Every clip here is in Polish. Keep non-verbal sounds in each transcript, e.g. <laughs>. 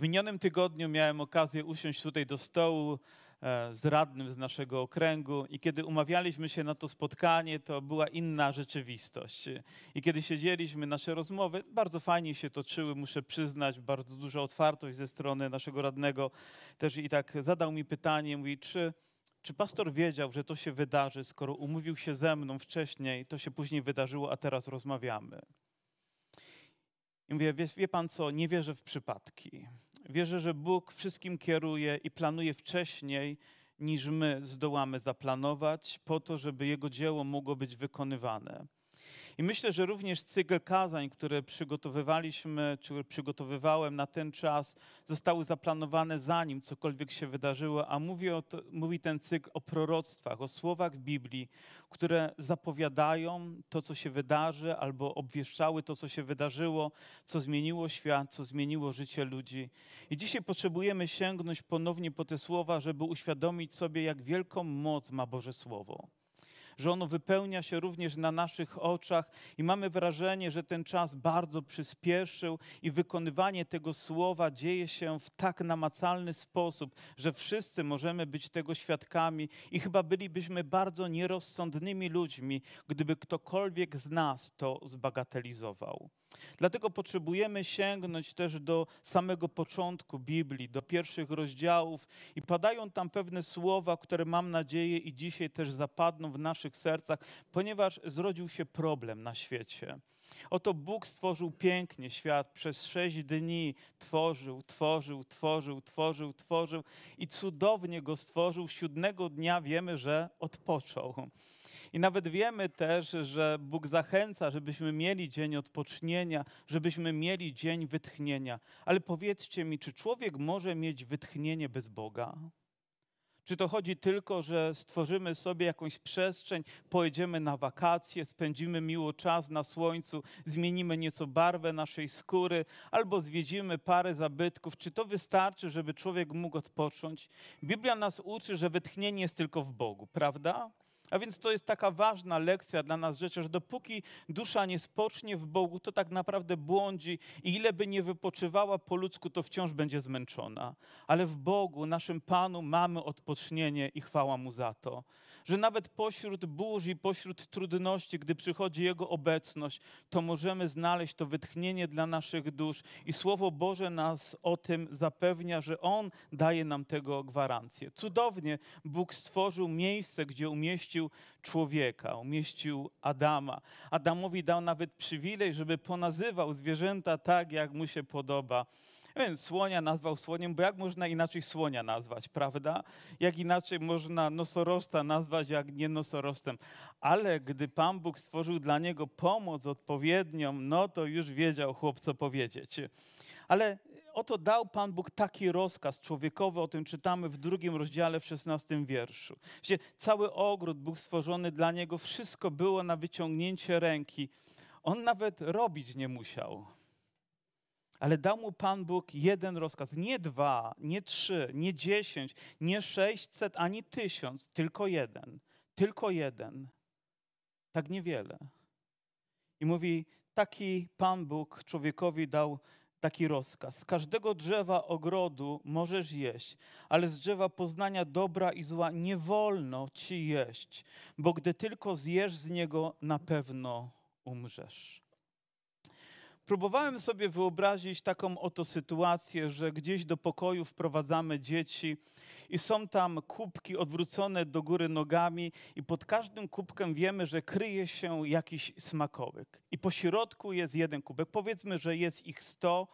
W minionym tygodniu miałem okazję usiąść tutaj do stołu e, z radnym z naszego okręgu i kiedy umawialiśmy się na to spotkanie, to była inna rzeczywistość. I kiedy siedzieliśmy, nasze rozmowy bardzo fajnie się toczyły, muszę przyznać, bardzo duża otwartość ze strony naszego radnego też i tak zadał mi pytanie, mówi, czy, czy pastor wiedział, że to się wydarzy, skoro umówił się ze mną wcześniej, to się później wydarzyło, a teraz rozmawiamy. I mówię, wie, wie pan co, nie wierzę w przypadki. Wierzę, że Bóg wszystkim kieruje i planuje wcześniej, niż my zdołamy zaplanować, po to, żeby Jego dzieło mogło być wykonywane. I myślę, że również cykl kazań, które przygotowywaliśmy, czy przygotowywałem na ten czas, zostały zaplanowane zanim cokolwiek się wydarzyło, a mówi, to, mówi ten cykl o proroctwach, o słowach Biblii, które zapowiadają to, co się wydarzy, albo obwieszczały to, co się wydarzyło, co zmieniło świat, co zmieniło życie ludzi. I dzisiaj potrzebujemy sięgnąć ponownie po te słowa, żeby uświadomić sobie, jak wielką moc ma Boże Słowo że ono wypełnia się również na naszych oczach i mamy wrażenie, że ten czas bardzo przyspieszył i wykonywanie tego słowa dzieje się w tak namacalny sposób, że wszyscy możemy być tego świadkami i chyba bylibyśmy bardzo nierozsądnymi ludźmi, gdyby ktokolwiek z nas to zbagatelizował. Dlatego potrzebujemy sięgnąć też do samego początku Biblii, do pierwszych rozdziałów i padają tam pewne słowa, które mam nadzieję i dzisiaj też zapadną w naszych sercach, ponieważ zrodził się problem na świecie. Oto Bóg stworzył pięknie świat, przez sześć dni tworzył, tworzył, tworzył, tworzył, tworzył i cudownie go stworzył. Siódmego dnia wiemy, że odpoczął. I nawet wiemy też, że Bóg zachęca, żebyśmy mieli dzień odpocznienia, żebyśmy mieli dzień wytchnienia. Ale powiedzcie mi, czy człowiek może mieć wytchnienie bez Boga? Czy to chodzi tylko, że stworzymy sobie jakąś przestrzeń, pojedziemy na wakacje, spędzimy miło czas na słońcu, zmienimy nieco barwę naszej skóry, albo zwiedzimy parę zabytków? Czy to wystarczy, żeby człowiek mógł odpocząć? Biblia nas uczy, że wytchnienie jest tylko w Bogu, prawda? A więc to jest taka ważna lekcja dla nas rzeczy, że dopóki dusza nie spocznie w Bogu, to tak naprawdę błądzi i ile by nie wypoczywała po ludzku, to wciąż będzie zmęczona. Ale w Bogu, naszym Panu, mamy odpocznienie i chwała Mu za to. Że nawet pośród burzy, pośród trudności, gdy przychodzi Jego obecność, to możemy znaleźć to wytchnienie dla naszych dusz i Słowo Boże nas o tym zapewnia, że On daje nam tego gwarancję. Cudownie Bóg stworzył miejsce, gdzie umieścił umieścił człowieka, umieścił Adama. Adamowi dał nawet przywilej, żeby ponazywał zwierzęta tak, jak mu się podoba. Więc słonia nazwał słoniem, bo jak można inaczej słonia nazwać, prawda? Jak inaczej można nosorożca nazwać, jak nie nosorożcem. Ale gdy Pan Bóg stworzył dla niego pomoc odpowiednią, no to już wiedział chłop, co powiedzieć. Ale oto dał Pan Bóg taki rozkaz człowiekowy, o tym czytamy w drugim rozdziale, w szesnastym wierszu. Wiecie, cały ogród Bóg stworzony dla niego, wszystko było na wyciągnięcie ręki. On nawet robić nie musiał. Ale dał mu Pan Bóg jeden rozkaz, nie dwa, nie trzy, nie dziesięć, nie sześćset, ani tysiąc, tylko jeden. Tylko jeden. Tak niewiele. I mówi, taki Pan Bóg człowiekowi dał taki rozkaz. Z każdego drzewa ogrodu możesz jeść, ale z drzewa poznania dobra i zła nie wolno ci jeść, bo gdy tylko zjesz z niego, na pewno umrzesz. Próbowałem sobie wyobrazić taką oto sytuację, że gdzieś do pokoju wprowadzamy dzieci i są tam kubki odwrócone do góry nogami i pod każdym kubkiem wiemy, że kryje się jakiś smakołyk. I po środku jest jeden kubek. Powiedzmy, że jest ich sto,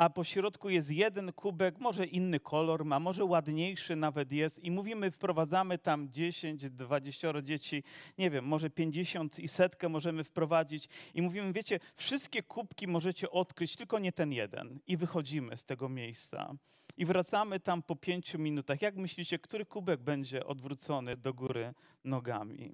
a po środku jest jeden kubek, może inny kolor ma, może ładniejszy nawet jest i mówimy, wprowadzamy tam 10, 20 dzieci, nie wiem, może 50 i setkę możemy wprowadzić i mówimy, wiecie, wszystkie kubki możecie odkryć, tylko nie ten jeden i wychodzimy z tego miejsca. I wracamy tam po pięciu minutach. Jak myślicie, który kubek będzie odwrócony do góry nogami?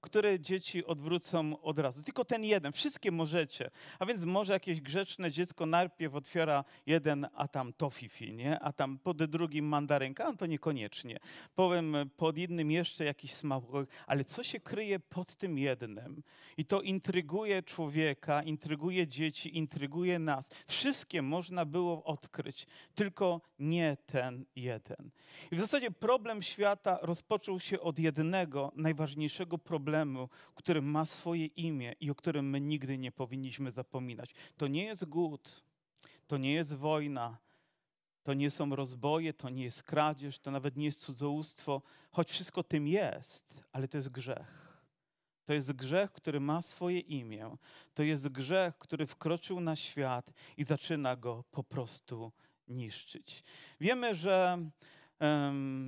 Które dzieci odwrócą od razu. Tylko ten jeden. Wszystkie możecie. A więc może jakieś grzeczne dziecko najpierw otwiera jeden, a tam tofifi, nie? A tam pod drugim mandarynka, no to niekoniecznie. Powiem pod jednym jeszcze jakiś smakołyk, ale co się kryje pod tym jednym? I to intryguje człowieka, intryguje dzieci, intryguje nas. Wszystkie można było odkryć, tylko nie ten jeden. I w zasadzie problem świata rozpoczął się od jednego, najważniejszego problemu, który ma swoje imię i o którym my nigdy nie powinniśmy zapominać. To nie jest głód, to nie jest wojna, to nie są rozboje, to nie jest kradzież, to nawet nie jest cudzołóstwo, choć wszystko tym jest, ale to jest grzech. To jest grzech, który ma swoje imię. To jest grzech, który wkroczył na świat i zaczyna go po prostu niszczyć. Wiemy, że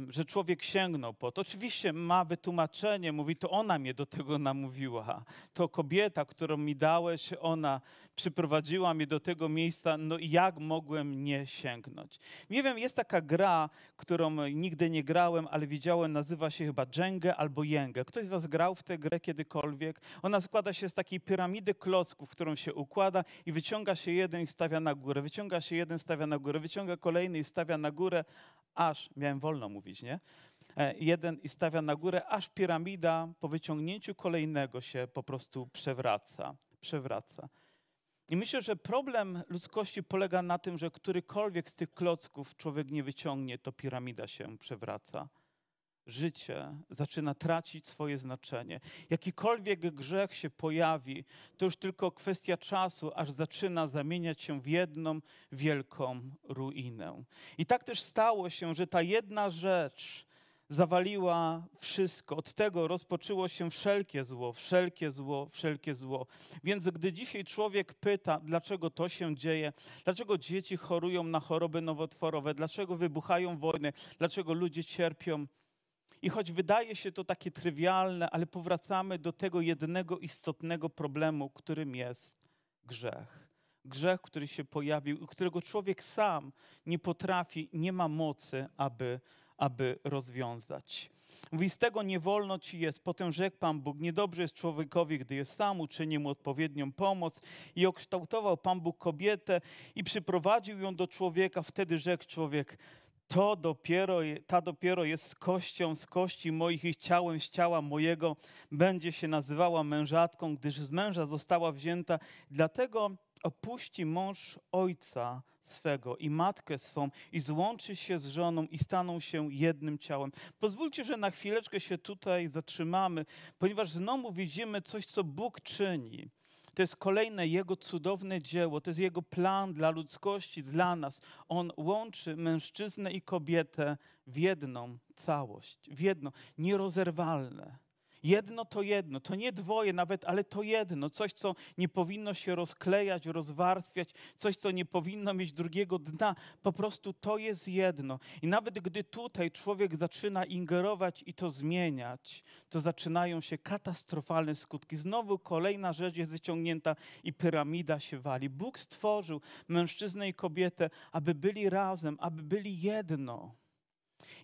że człowiek sięgnął po to. Oczywiście ma wytłumaczenie, mówi, to ona mnie do tego namówiła. To kobieta, którą mi dałeś, ona przyprowadziła mnie do tego miejsca, no i jak mogłem nie sięgnąć? Nie wiem, jest taka gra, którą nigdy nie grałem, ale widziałem, nazywa się chyba Dżengę albo Jęgę. Ktoś z was grał w tę grę kiedykolwiek? Ona składa się z takiej piramidy klocków, którą się układa i wyciąga się jeden i stawia na górę, wyciąga się jeden, stawia na górę, wyciąga kolejny i stawia na górę, aż, miałem wolno mówić, nie? E, jeden i stawia na górę, aż piramida po wyciągnięciu kolejnego się po prostu przewraca. Przewraca. I myślę, że problem ludzkości polega na tym, że którykolwiek z tych klocków człowiek nie wyciągnie, to piramida się przewraca. Życie zaczyna tracić swoje znaczenie. Jakikolwiek grzech się pojawi, to już tylko kwestia czasu, aż zaczyna zamieniać się w jedną wielką ruinę. I tak też stało się, że ta jedna rzecz, zawaliła wszystko. Od tego rozpoczęło się wszelkie zło, wszelkie zło, wszelkie zło. Więc gdy dzisiaj człowiek pyta, dlaczego to się dzieje, dlaczego dzieci chorują na choroby nowotworowe, dlaczego wybuchają wojny, dlaczego ludzie cierpią, i choć wydaje się to takie trywialne, ale powracamy do tego jednego istotnego problemu, którym jest grzech. Grzech, który się pojawił i którego człowiek sam nie potrafi, nie ma mocy, aby aby rozwiązać. Mówi, z tego nie wolno ci jest. Potem rzekł Pan Bóg, niedobrze jest człowiekowi, gdy jest sam, uczyni mu odpowiednią pomoc. I okształtował Pan Bóg kobietę i przyprowadził ją do człowieka. Wtedy rzekł człowiek, to dopiero, ta dopiero jest kością z kości moich i ciałem z ciała mojego. Będzie się nazywała mężatką, gdyż z męża została wzięta. Dlatego opuści mąż ojca swego i matkę swą i złączy się z żoną i staną się jednym ciałem. Pozwólcie, że na chwileczkę się tutaj zatrzymamy, ponieważ znowu widzimy coś, co Bóg czyni. To jest kolejne Jego cudowne dzieło, to jest Jego plan dla ludzkości, dla nas. On łączy mężczyznę i kobietę w jedną całość, w jedno, nierozerwalne. Jedno to jedno, to nie dwoje nawet, ale to jedno. Coś, co nie powinno się rozklejać, rozwarstwiać, coś, co nie powinno mieć drugiego dna. Po prostu to jest jedno. I nawet gdy tutaj człowiek zaczyna ingerować i to zmieniać, to zaczynają się katastrofalne skutki. Znowu kolejna rzecz jest wyciągnięta i piramida się wali. Bóg stworzył mężczyznę i kobietę, aby byli razem, aby byli jedno.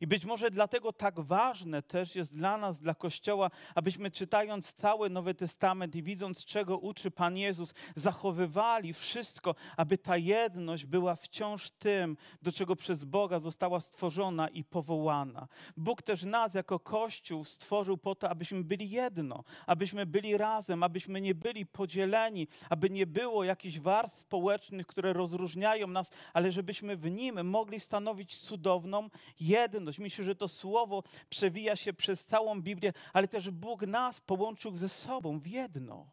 I być może dlatego tak ważne też jest dla nas, dla Kościoła, abyśmy czytając cały Nowy Testament i widząc, czego uczy Pan Jezus, zachowywali wszystko, aby ta jedność była wciąż tym, do czego przez Boga została stworzona i powołana. Bóg też nas jako Kościół stworzył po to, abyśmy byli jedno, abyśmy byli razem, abyśmy nie byli podzieleni, aby nie było jakichś warstw społecznych, które rozróżniają nas, ale żebyśmy w nim mogli stanowić cudowną jedność jedność. Myślę, że to słowo przewija się przez całą Biblię, ale też Bóg nas połączył ze sobą w jedno.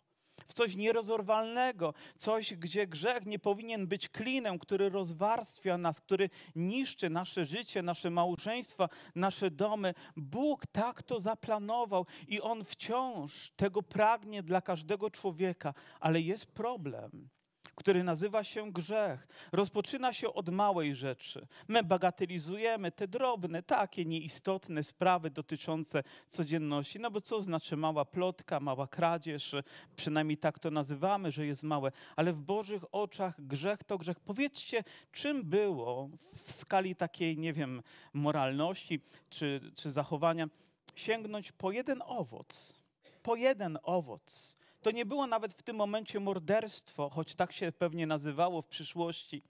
W coś nierozorwalnego, coś, gdzie grzech nie powinien być klinem, który rozwarstwia nas, który niszczy nasze życie, nasze małżeństwa, nasze domy. Bóg tak to zaplanował i On wciąż tego pragnie dla każdego człowieka, ale jest problem który nazywa się grzech. Rozpoczyna się od małej rzeczy. My bagatelizujemy te drobne, takie nieistotne sprawy dotyczące codzienności. No bo co znaczy mała plotka, mała kradzież? Przynajmniej tak to nazywamy, że jest małe. Ale w Bożych oczach grzech to grzech. Powiedzcie, czym było w skali takiej, nie wiem, moralności czy, czy zachowania sięgnąć po jeden owoc po jeden owoc. To nie było nawet w tym momencie morderstwo, choć tak się pewnie nazywało w przyszłości.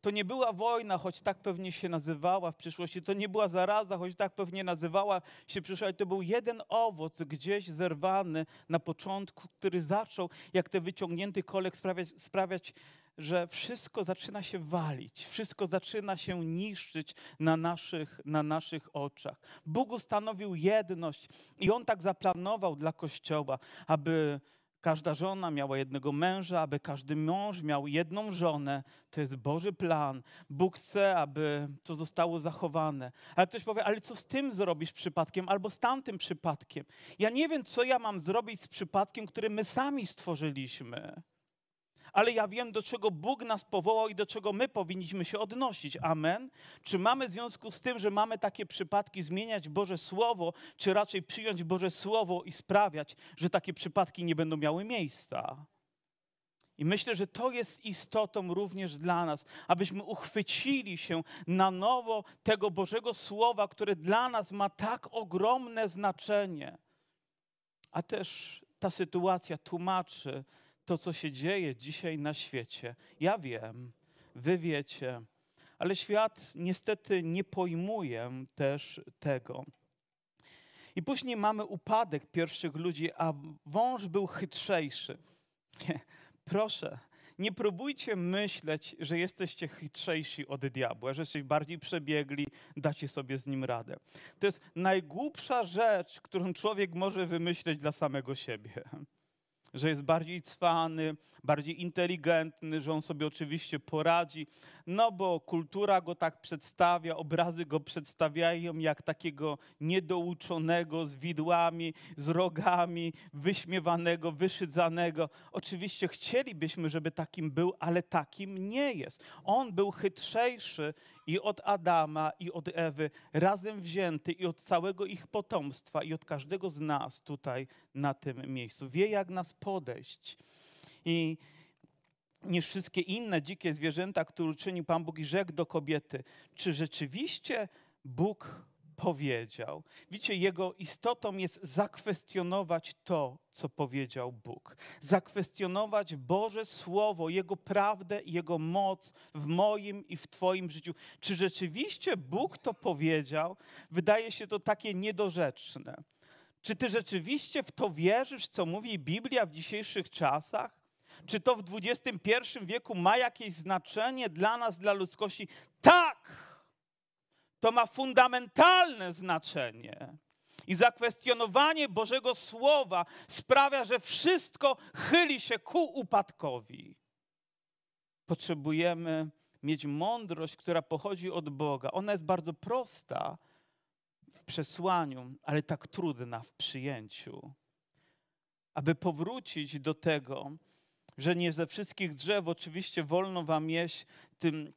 To nie była wojna, choć tak pewnie się nazywała w przyszłości. To nie była zaraza, choć tak pewnie nazywała się w przyszłości. To był jeden owoc gdzieś zerwany na początku, który zaczął, jak ten wyciągnięty kolek, sprawiać, sprawiać że wszystko zaczyna się walić, wszystko zaczyna się niszczyć na naszych, na naszych oczach. Bóg ustanowił jedność i On tak zaplanował dla Kościoła, aby każda żona miała jednego męża, aby każdy mąż miał jedną żonę. To jest Boży plan. Bóg chce, aby to zostało zachowane. Ale ktoś powie, ale co z tym zrobisz przypadkiem albo z tamtym przypadkiem? Ja nie wiem, co ja mam zrobić z przypadkiem, który my sami stworzyliśmy ale ja wiem, do czego Bóg nas powołał i do czego my powinniśmy się odnosić. Amen. Czy mamy w związku z tym, że mamy takie przypadki, zmieniać Boże Słowo, czy raczej przyjąć Boże Słowo i sprawiać, że takie przypadki nie będą miały miejsca? I myślę, że to jest istotą również dla nas, abyśmy uchwycili się na nowo tego Bożego Słowa, które dla nas ma tak ogromne znaczenie. A też ta sytuacja tłumaczy, to, co się dzieje dzisiaj na świecie. Ja wiem, wy wiecie, ale świat niestety nie pojmuje też tego. I później mamy upadek pierwszych ludzi, a wąż był chytrzejszy. <laughs> Proszę, nie próbujcie myśleć, że jesteście chytrzejsi od diabła, że jesteście bardziej przebiegli, dacie sobie z nim radę. To jest najgłupsza rzecz, którą człowiek może wymyśleć dla samego siebie że jest bardziej cwany, bardziej inteligentny, że on sobie oczywiście poradzi, no bo kultura go tak przedstawia, obrazy go przedstawiają jak takiego niedouczonego z widłami, z rogami, wyśmiewanego, wyszydzanego. Oczywiście chcielibyśmy, żeby takim był, ale takim nie jest. On był chytrzejszy i od Adama, i od Ewy, razem wzięty, i od całego ich potomstwa, i od każdego z nas tutaj na tym miejscu. Wie, jak nas podejść. I niż wszystkie inne dzikie zwierzęta, które uczynił Pan Bóg i rzekł do kobiety, czy rzeczywiście Bóg powiedział. Widzicie, jego istotą jest zakwestionować to, co powiedział Bóg. Zakwestionować Boże Słowo, Jego prawdę Jego moc w moim i w Twoim życiu. Czy rzeczywiście Bóg to powiedział? Wydaje się to takie niedorzeczne. Czy Ty rzeczywiście w to wierzysz, co mówi Biblia w dzisiejszych czasach? Czy to w XXI wieku ma jakieś znaczenie dla nas, dla ludzkości? Tak! To ma fundamentalne znaczenie. I zakwestionowanie Bożego Słowa sprawia, że wszystko chyli się ku upadkowi. Potrzebujemy mieć mądrość, która pochodzi od Boga. Ona jest bardzo prosta w przesłaniu, ale tak trudna w przyjęciu. Aby powrócić do tego, że nie ze wszystkich drzew oczywiście wolno wam jeść, tym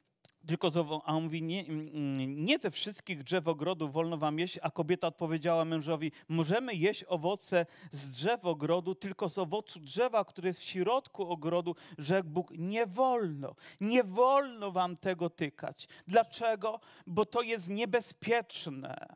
tylko z a on mówi, nie, mm, nie ze wszystkich drzew ogrodu wolno wam jeść, a kobieta odpowiedziała mężowi, możemy jeść owoce z drzew ogrodu, tylko z owocu drzewa, które jest w środku ogrodu, rzekł Bóg, nie wolno, nie wolno wam tego tykać. Dlaczego? Bo to jest niebezpieczne.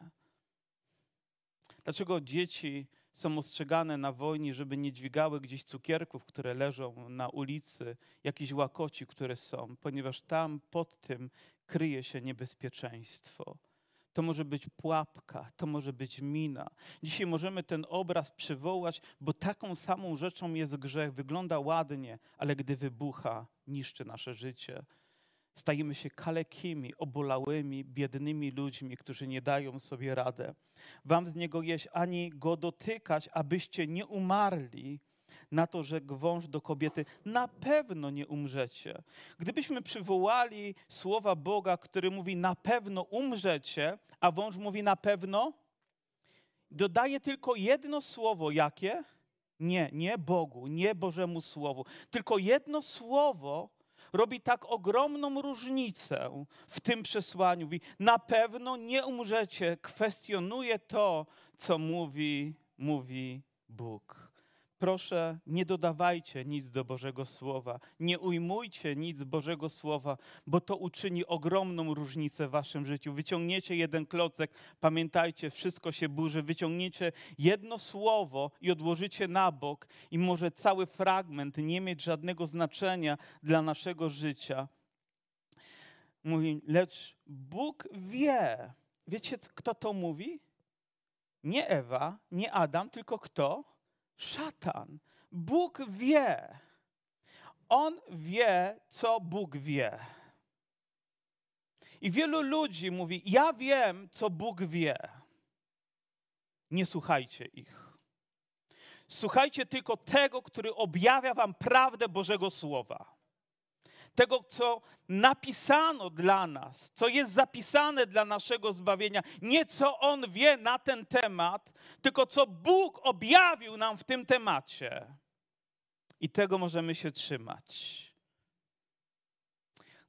Dlaczego dzieci są ostrzegane na wojnie, żeby nie dźwigały gdzieś cukierków, które leżą na ulicy, jakichś łakoci, które są, ponieważ tam pod tym kryje się niebezpieczeństwo. To może być pułapka, to może być mina. Dzisiaj możemy ten obraz przywołać, bo taką samą rzeczą jest grzech. Wygląda ładnie, ale gdy wybucha, niszczy nasze życie stajemy się kalekimi, obolałymi, biednymi ludźmi, którzy nie dają sobie radę. Wam z niego jeść ani go dotykać, abyście nie umarli na to, że gwąż do kobiety, na pewno nie umrzecie. Gdybyśmy przywołali słowa Boga, który mówi na pewno umrzecie, a wąż mówi na pewno, dodaje tylko jedno słowo, jakie? Nie, nie Bogu, nie Bożemu Słowu, tylko jedno słowo, robi tak ogromną różnicę w tym przesłaniu. Mówi, na pewno nie umrzecie, kwestionuje to, co mówi, mówi Bóg. Proszę, nie dodawajcie nic do Bożego Słowa, nie ujmujcie nic Bożego Słowa, bo to uczyni ogromną różnicę w waszym życiu. Wyciągniecie jeden klocek, pamiętajcie, wszystko się burzy, wyciągniecie jedno słowo i odłożycie na bok i może cały fragment nie mieć żadnego znaczenia dla naszego życia. Mówi, lecz Bóg wie. Wiecie, kto to mówi? Nie Ewa, nie Adam, tylko kto? Szatan. Bóg wie. On wie, co Bóg wie. I wielu ludzi mówi: Ja wiem, co Bóg wie. Nie słuchajcie ich. Słuchajcie tylko tego, który objawia Wam prawdę Bożego Słowa. Tego, co napisano dla nas, co jest zapisane dla naszego zbawienia. Nie co On wie na ten temat, tylko co Bóg objawił nam w tym temacie. I tego możemy się trzymać.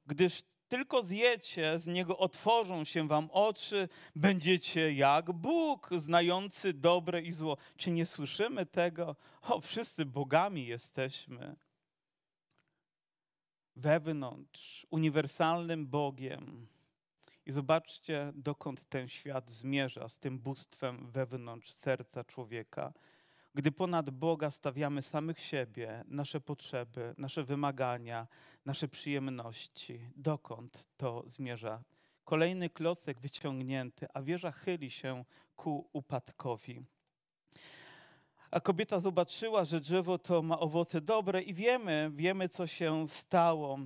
Gdyż tylko zjecie, z niego otworzą się wam oczy, będziecie jak Bóg, znający dobre i zło. Czy nie słyszymy tego? O, wszyscy bogami jesteśmy. Wewnątrz, uniwersalnym Bogiem. I zobaczcie, dokąd ten świat zmierza z tym bóstwem wewnątrz serca człowieka. Gdy ponad Boga stawiamy samych siebie, nasze potrzeby, nasze wymagania, nasze przyjemności, dokąd to zmierza? Kolejny klocek wyciągnięty, a wieża chyli się ku upadkowi. A kobieta zobaczyła, że drzewo to ma owoce dobre i wiemy, wiemy co się stało.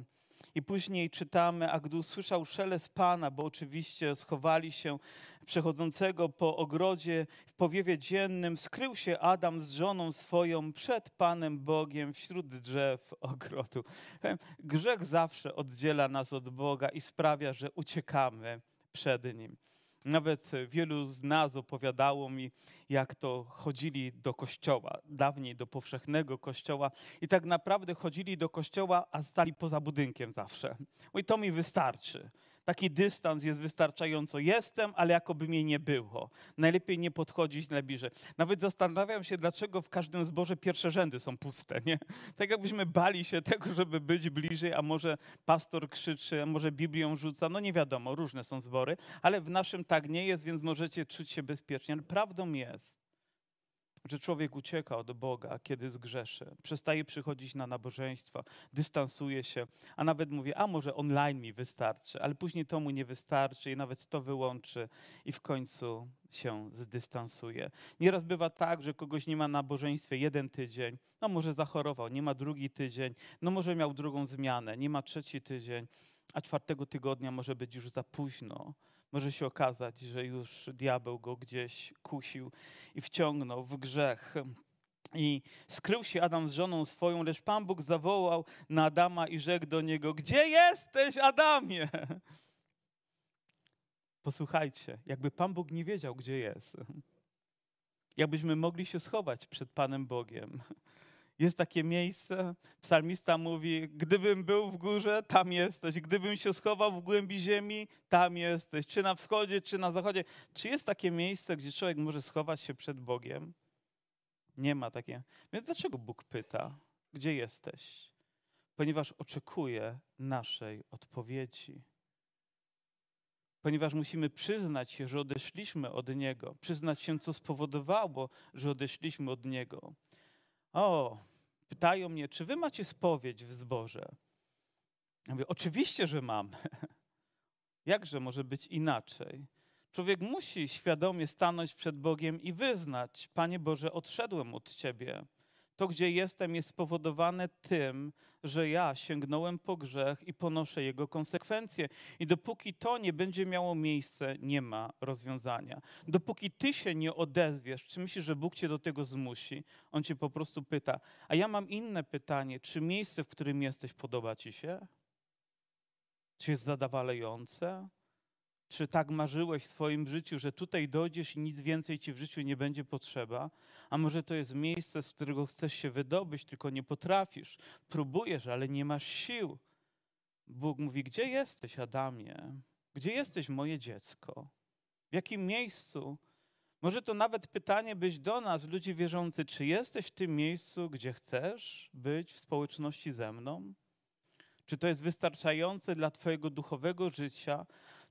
I później czytamy, a gdy usłyszał szelest Pana, bo oczywiście schowali się przechodzącego po ogrodzie w powiewie dziennym, skrył się Adam z żoną swoją przed Panem Bogiem wśród drzew ogrodu. Grzech zawsze oddziela nas od Boga i sprawia, że uciekamy przed Nim. Nawet wielu z nas opowiadało mi, jak to chodzili do kościoła, dawniej do powszechnego kościoła i tak naprawdę chodzili do kościoła, a stali poza budynkiem zawsze. I to mi wystarczy. Taki dystans jest wystarczająco. Jestem, ale jakoby mnie nie było. Najlepiej nie podchodzić najbliżej. Nawet zastanawiam się, dlaczego w każdym zborze pierwsze rzędy są puste. Nie? Tak jakbyśmy bali się tego, żeby być bliżej, a może pastor krzyczy, a może Biblią rzuca. No nie wiadomo, różne są zbory, ale w naszym tak nie jest, więc możecie czuć się bezpiecznie. Ale prawdą jest, że człowiek ucieka od Boga, kiedy zgrzeszy. Przestaje przychodzić na nabożeństwa, dystansuje się, a nawet mówi, a może online mi wystarczy, ale później to mu nie wystarczy i nawet to wyłączy i w końcu się zdystansuje. Nieraz bywa tak, że kogoś nie ma na nabożeństwie jeden tydzień, no może zachorował, nie ma drugi tydzień, no może miał drugą zmianę, nie ma trzeci tydzień, a czwartego tygodnia może być już za późno może się okazać, że już diabeł go gdzieś kusił i wciągnął w grzech. I skrył się Adam z żoną swoją, lecz Pan Bóg zawołał na Adama i rzekł do niego: Gdzie jesteś, Adamie? Posłuchajcie, jakby Pan Bóg nie wiedział, gdzie jest. Jakbyśmy mogli się schować przed Panem Bogiem. Jest takie miejsce, psalmista mówi, gdybym był w górze, tam jesteś. Gdybym się schował w głębi ziemi, tam jesteś. Czy na wschodzie, czy na zachodzie. Czy jest takie miejsce, gdzie człowiek może schować się przed Bogiem? Nie ma takie. Więc dlaczego Bóg pyta, gdzie jesteś? Ponieważ oczekuje naszej odpowiedzi. Ponieważ musimy przyznać się, że odeszliśmy od Niego, przyznać się, co spowodowało, że odeszliśmy od Niego. O, pytają mnie, czy wy macie spowiedź w zborze? Ja mówię, oczywiście, że mam. <laughs> Jakże może być inaczej? Człowiek musi świadomie stanąć przed Bogiem i wyznać: Panie Boże, odszedłem od Ciebie. To, gdzie jestem, jest spowodowane tym, że ja sięgnąłem po grzech i ponoszę jego konsekwencje. I dopóki to nie będzie miało miejsca, nie ma rozwiązania. Dopóki ty się nie odezwiesz, czy myślisz, że Bóg cię do tego zmusi? On cię po prostu pyta. A ja mam inne pytanie: czy miejsce, w którym jesteś, podoba ci się? Czy jest zadawalające? Czy tak marzyłeś w swoim życiu, że tutaj dojdziesz i nic więcej ci w życiu nie będzie potrzeba? A może to jest miejsce, z którego chcesz się wydobyć, tylko nie potrafisz. Próbujesz, ale nie masz sił. Bóg mówi: Gdzie jesteś, Adamie? Gdzie jesteś, moje dziecko? W jakim miejscu Może to nawet pytanie być do nas, ludzi wierzących, czy jesteś w tym miejscu, gdzie chcesz być w społeczności ze mną? Czy to jest wystarczające dla Twojego duchowego życia?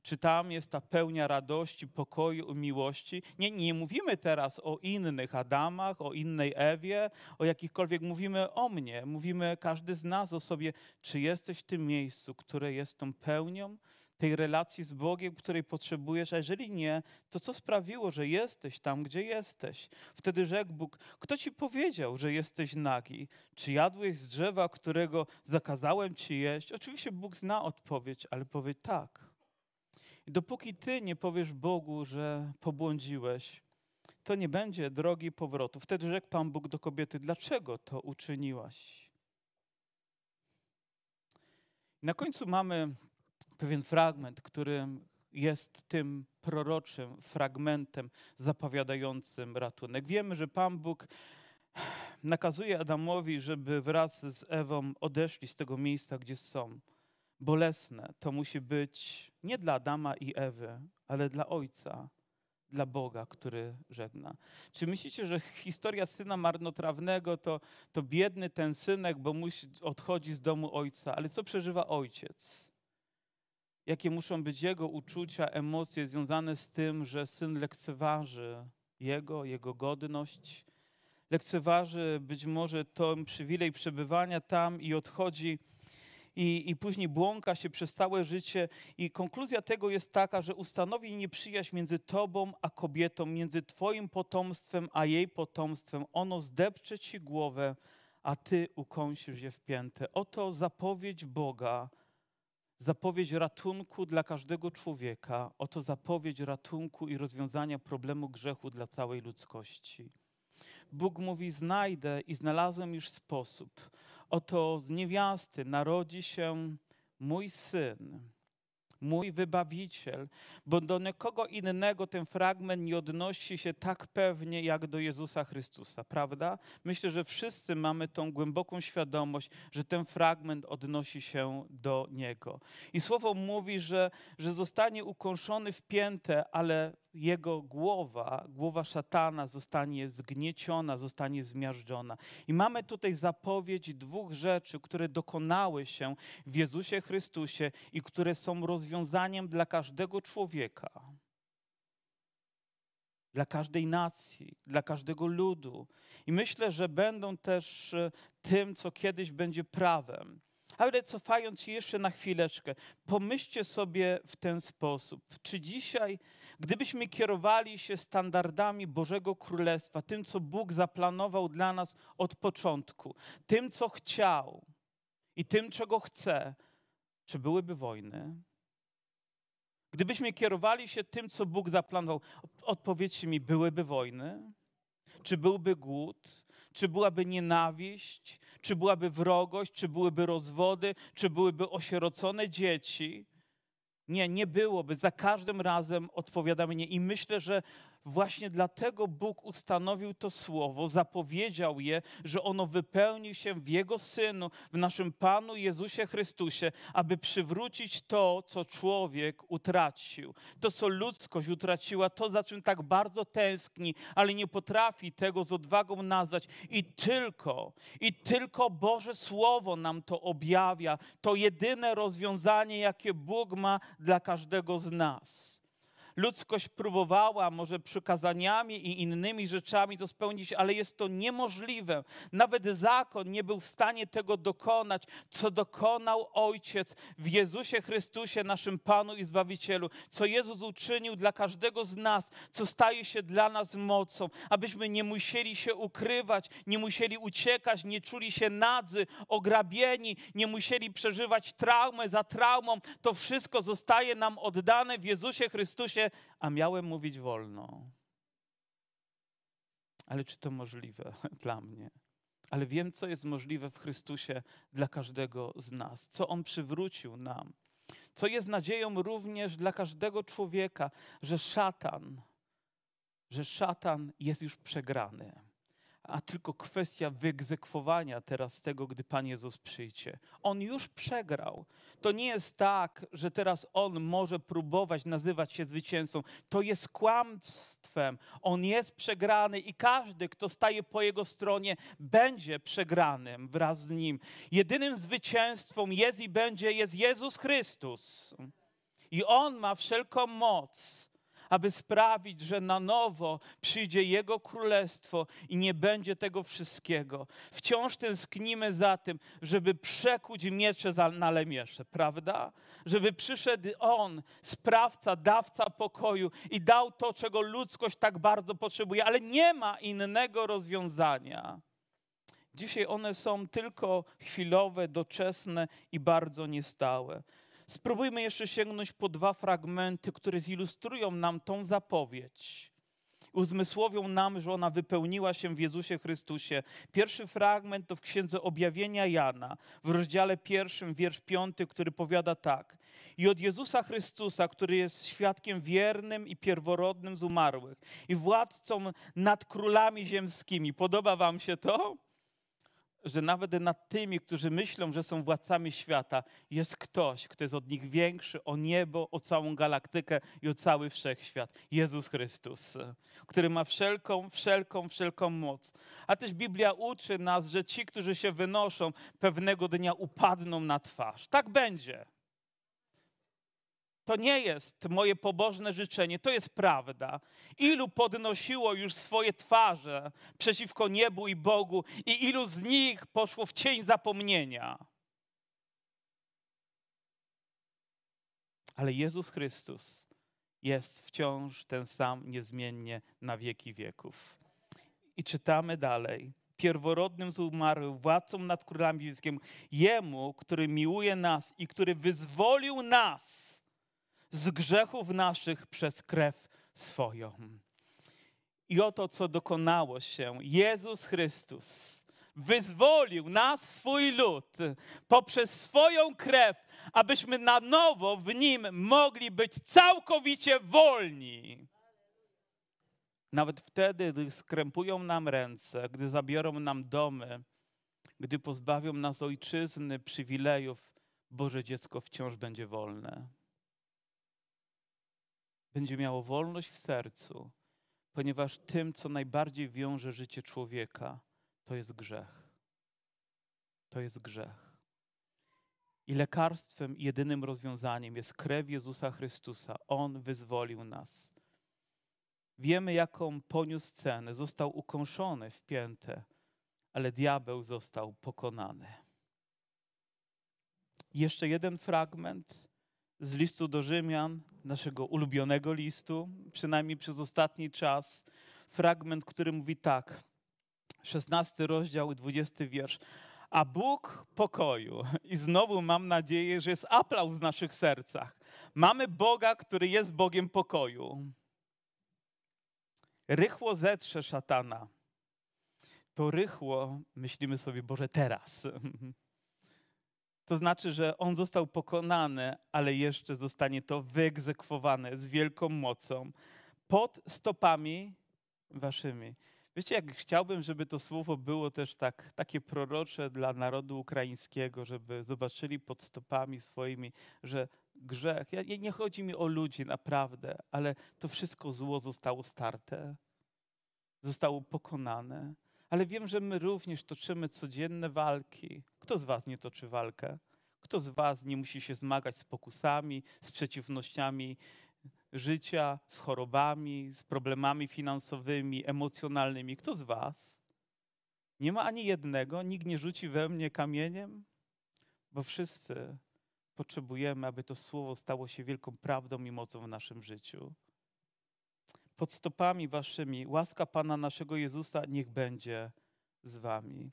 Czy tam jest ta pełnia radości, pokoju, miłości? Nie, nie mówimy teraz o innych Adamach, o innej Ewie, o jakichkolwiek. Mówimy o mnie. Mówimy każdy z nas o sobie. Czy jesteś w tym miejscu, które jest tą pełnią? tej relacji z Bogiem, której potrzebujesz, a jeżeli nie, to co sprawiło, że jesteś tam, gdzie jesteś? Wtedy rzekł Bóg, kto ci powiedział, że jesteś nagi? Czy jadłeś z drzewa, którego zakazałem ci jeść? Oczywiście Bóg zna odpowiedź, ale powie tak. I dopóki ty nie powiesz Bogu, że pobłądziłeś, to nie będzie drogi powrotu. Wtedy rzekł Pan Bóg do kobiety, dlaczego to uczyniłaś? Na końcu mamy pewien fragment, który jest tym proroczym fragmentem zapowiadającym ratunek. Wiemy, że Pan Bóg nakazuje Adamowi, żeby wraz z Ewą odeszli z tego miejsca, gdzie są. Bolesne to musi być nie dla Adama i Ewy, ale dla Ojca, dla Boga, który żegna. Czy myślicie, że historia syna marnotrawnego to, to biedny ten synek, bo musi odchodzi z domu ojca, ale co przeżywa ojciec? jakie muszą być jego uczucia, emocje związane z tym, że syn lekceważy jego, jego godność, lekceważy być może ten przywilej przebywania tam i odchodzi. I, I później błąka się przez całe życie, i konkluzja tego jest taka, że ustanowi nieprzyjaźń między tobą a kobietą, między twoim potomstwem a jej potomstwem. Ono zdepcze ci głowę, a ty ukąsisz je w piętę. Oto zapowiedź Boga zapowiedź ratunku dla każdego człowieka, oto zapowiedź ratunku i rozwiązania problemu grzechu dla całej ludzkości. Bóg mówi: Znajdę i znalazłem już sposób. Oto z niewiasty narodzi się mój syn mój wybawiciel, bo do nikogo innego ten fragment nie odnosi się tak pewnie jak do Jezusa Chrystusa, prawda? Myślę, że wszyscy mamy tą głęboką świadomość, że ten fragment odnosi się do Niego. I słowo mówi, że, że zostanie ukąszony w piętę, ale jego głowa, głowa szatana zostanie zgnieciona, zostanie zmiażdżona. I mamy tutaj zapowiedź dwóch rzeczy, które dokonały się w Jezusie Chrystusie i które są rozwiązaniem dla każdego człowieka. Dla każdej nacji, dla każdego ludu. I myślę, że będą też e, tym, co kiedyś będzie prawem. Ale cofając się jeszcze na chwileczkę, pomyślcie sobie w ten sposób. Czy dzisiaj, gdybyśmy kierowali się standardami Bożego Królestwa, tym, co Bóg zaplanował dla nas od początku, tym, co chciał i tym, czego chce, czy byłyby wojny? Gdybyśmy kierowali się tym, co Bóg zaplanował, odpowiedzcie mi, byłyby wojny? Czy byłby głód? Czy byłaby nienawiść? Czy byłaby wrogość? Czy byłyby rozwody? Czy byłyby osierocone dzieci? Nie, nie byłoby. Za każdym razem odpowiadamy nie. I myślę, że Właśnie dlatego Bóg ustanowił to słowo, zapowiedział je, że ono wypełni się w Jego Synu, w naszym Panu Jezusie Chrystusie, aby przywrócić to, co człowiek utracił. To, co ludzkość utraciła, to, za czym tak bardzo tęskni, ale nie potrafi tego z odwagą nazwać. I tylko, i tylko Boże Słowo nam to objawia. To jedyne rozwiązanie, jakie Bóg ma dla każdego z nas ludzkość próbowała może przykazaniami i innymi rzeczami to spełnić, ale jest to niemożliwe. Nawet zakon nie był w stanie tego dokonać, co dokonał Ojciec w Jezusie Chrystusie, naszym Panu i Zbawicielu, co Jezus uczynił dla każdego z nas, co staje się dla nas mocą, abyśmy nie musieli się ukrywać, nie musieli uciekać, nie czuli się nadzy, ograbieni, nie musieli przeżywać traumy za traumą. To wszystko zostaje nam oddane w Jezusie Chrystusie a miałem mówić wolno. Ale czy to możliwe <laughs> dla mnie? Ale wiem, co jest możliwe w Chrystusie dla każdego z nas, co On przywrócił nam, co jest nadzieją również dla każdego człowieka, że szatan, że szatan jest już przegrany a tylko kwestia wyegzekwowania teraz tego, gdy Pan Jezus przyjdzie. On już przegrał. To nie jest tak, że teraz On może próbować nazywać się zwycięzcą. To jest kłamstwem. On jest przegrany i każdy, kto staje po Jego stronie, będzie przegranym wraz z Nim. Jedynym zwycięstwem jest i będzie jest Jezus Chrystus. I On ma wszelką moc aby sprawić, że na nowo przyjdzie Jego królestwo i nie będzie tego wszystkiego. Wciąż tęsknimy za tym, żeby przekuć miecze na lemiesze, prawda? Żeby przyszedł On, sprawca, dawca pokoju i dał to, czego ludzkość tak bardzo potrzebuje, ale nie ma innego rozwiązania. Dzisiaj one są tylko chwilowe, doczesne i bardzo niestałe. Spróbujmy jeszcze sięgnąć po dwa fragmenty, które zilustrują nam tą zapowiedź. Uzmysłowią nam, że ona wypełniła się w Jezusie Chrystusie. Pierwszy fragment to w Księdze Objawienia Jana, w rozdziale pierwszym, wiersz piąty, który powiada tak. I od Jezusa Chrystusa, który jest świadkiem wiernym i pierworodnym z umarłych i władcą nad królami ziemskimi. Podoba wam się to? Że nawet nad tymi, którzy myślą, że są władcami świata, jest ktoś, kto jest od nich większy o niebo, o całą galaktykę i o cały wszechświat. Jezus Chrystus, który ma wszelką, wszelką, wszelką moc. A też Biblia uczy nas, że ci, którzy się wynoszą, pewnego dnia upadną na twarz. Tak będzie. To nie jest moje pobożne życzenie, to jest prawda. Ilu podnosiło już swoje twarze przeciwko niebu i Bogu, i ilu z nich poszło w cień zapomnienia. Ale Jezus Chrystus jest wciąż ten sam niezmiennie na wieki wieków. I czytamy dalej. Pierworodnym z umarłych, władcą nad królami wiejskim, Jemu, który miłuje nas i który wyzwolił nas z grzechów naszych przez krew swoją. I oto, co dokonało się. Jezus Chrystus wyzwolił nas, swój lud, poprzez swoją krew, abyśmy na nowo w Nim mogli być całkowicie wolni. Nawet wtedy, gdy skrępują nam ręce, gdy zabiorą nam domy, gdy pozbawią nas ojczyzny, przywilejów, Boże dziecko wciąż będzie wolne będzie miało wolność w sercu, ponieważ tym, co najbardziej wiąże życie człowieka, to jest grzech. To jest grzech. I lekarstwem, jedynym rozwiązaniem jest krew Jezusa Chrystusa. On wyzwolił nas. Wiemy, jaką poniósł cenę. Został ukąszony w piętę, ale diabeł został pokonany. Jeszcze jeden fragment z listu do Rzymian, naszego ulubionego listu, przynajmniej przez ostatni czas, fragment, który mówi tak, 16 rozdział, 20 wiersz. A Bóg pokoju, i znowu mam nadzieję, że jest aplauz w naszych sercach. Mamy Boga, który jest Bogiem pokoju. Rychło zetrze szatana. To rychło myślimy sobie, Boże, teraz. <laughs> To znaczy, że on został pokonany, ale jeszcze zostanie to wyegzekwowane z wielką mocą pod stopami waszymi. Wiecie, jak chciałbym, żeby to słowo było też tak, takie prorocze dla narodu ukraińskiego, żeby zobaczyli pod stopami swoimi, że grzech, ja, nie chodzi mi o ludzi naprawdę, ale to wszystko zło zostało starte, zostało pokonane ale wiem, że my również toczymy codzienne walki. Kto z Was nie toczy walkę? Kto z Was nie musi się zmagać z pokusami, z przeciwnościami życia, z chorobami, z problemami finansowymi, emocjonalnymi? Kto z Was? Nie ma ani jednego, nikt nie rzuci we mnie kamieniem, bo wszyscy potrzebujemy, aby to słowo stało się wielką prawdą i mocą w naszym życiu pod stopami waszymi. Łaska Pana naszego Jezusa niech będzie z wami.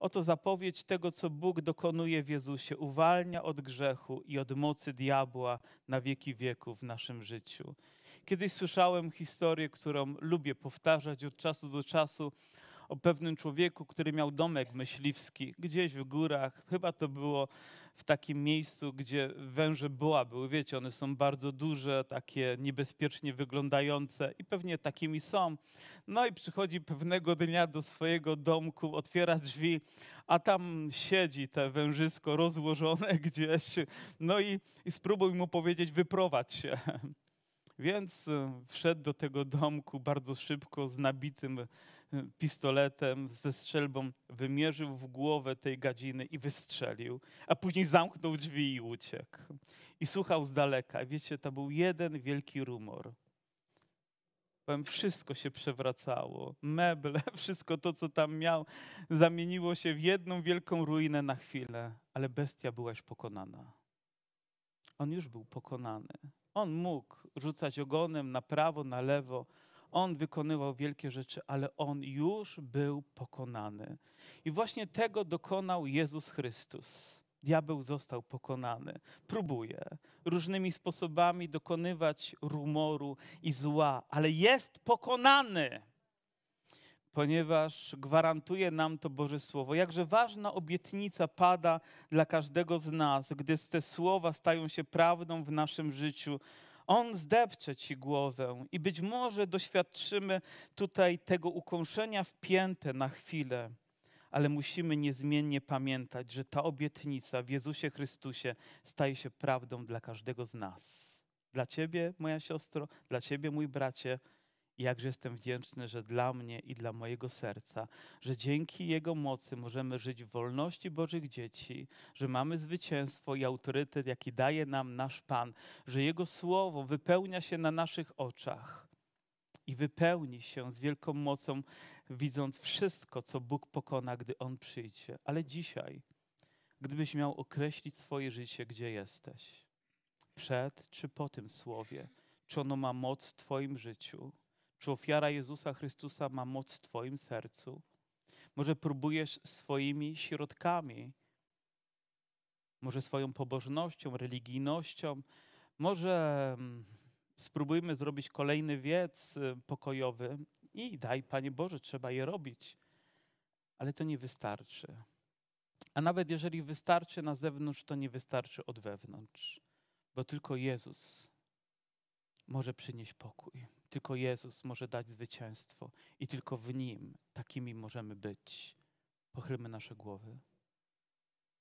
Oto zapowiedź tego, co Bóg dokonuje w Jezusie. Uwalnia od grzechu i od mocy diabła na wieki wieków w naszym życiu. Kiedyś słyszałem historię, którą lubię powtarzać od czasu do czasu o pewnym człowieku, który miał domek myśliwski gdzieś w górach. Chyba to było w takim miejscu, gdzie węże boa były. Wiecie, one są bardzo duże, takie niebezpiecznie wyglądające i pewnie takimi są. No i przychodzi pewnego dnia do swojego domku, otwiera drzwi, a tam siedzi te wężysko rozłożone <laughs> gdzieś. No i, i spróbuj mu powiedzieć, wyprowadź się. Więc e, wszedł do tego domku bardzo szybko z nabitym e, pistoletem, ze strzelbą, wymierzył w głowę tej gadziny i wystrzelił, a później zamknął drzwi i uciekł. I słuchał z daleka. Wiecie, to był jeden wielki rumor. Powiem, wszystko się przewracało. Meble, <laughs> wszystko to, co tam miał, zamieniło się w jedną wielką ruinę na chwilę, ale bestia była już pokonana. On już był pokonany. On mógł rzucać ogonem na prawo, na lewo. On wykonywał wielkie rzeczy, ale on już był pokonany. I właśnie tego dokonał Jezus Chrystus. Diabeł został pokonany. Próbuje różnymi sposobami dokonywać rumoru i zła, ale jest pokonany ponieważ gwarantuje nam to Boże Słowo. Jakże ważna obietnica pada dla każdego z nas, gdy te słowa stają się prawdą w naszym życiu. On zdepcze ci głowę i być może doświadczymy tutaj tego ukąszenia wpięte na chwilę, ale musimy niezmiennie pamiętać, że ta obietnica w Jezusie Chrystusie staje się prawdą dla każdego z nas. Dla ciebie, moja siostro, dla ciebie, mój bracie, jakże jestem wdzięczny, że dla mnie i dla mojego serca, że dzięki Jego mocy możemy żyć w wolności Bożych dzieci, że mamy zwycięstwo i autorytet, jaki daje nam nasz Pan, że Jego Słowo wypełnia się na naszych oczach i wypełni się z wielką mocą, widząc wszystko, co Bóg pokona, gdy On przyjdzie. Ale dzisiaj, gdybyś miał określić swoje życie, gdzie jesteś, przed czy po tym słowie, czy ono ma moc w Twoim życiu, czy ofiara Jezusa Chrystusa ma moc w Twoim sercu? Może próbujesz swoimi środkami, może swoją pobożnością, religijnością, może mm, spróbujmy zrobić kolejny wiec y, pokojowy i daj, Panie Boże, trzeba je robić. Ale to nie wystarczy. A nawet jeżeli wystarczy na zewnątrz, to nie wystarczy od wewnątrz, bo tylko Jezus może przynieść pokój. Tylko Jezus może dać zwycięstwo i tylko w Nim takimi możemy być. Pochylmy nasze głowy.